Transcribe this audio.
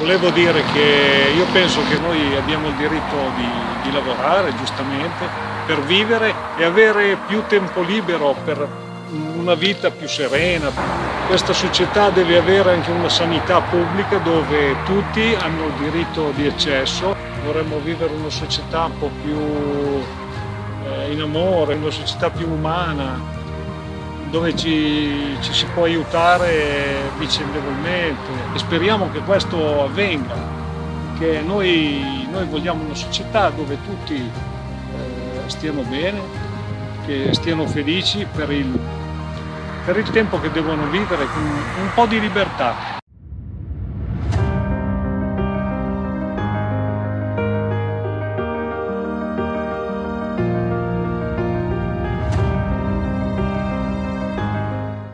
Volevo dire che io penso che noi abbiamo il diritto di, di lavorare giustamente per vivere e avere più tempo libero per una vita più serena. Questa società deve avere anche una sanità pubblica dove tutti hanno il diritto di accesso. Vorremmo vivere una società un po' più eh, in amore, una società più umana, dove ci, ci, si può aiutare vicendevolmente e speriamo che questo avvenga, che noi, noi vogliamo una società dove tutti eh, stiano bene, che stiano felici per il, per il tempo che devono vivere con un po' di libertà.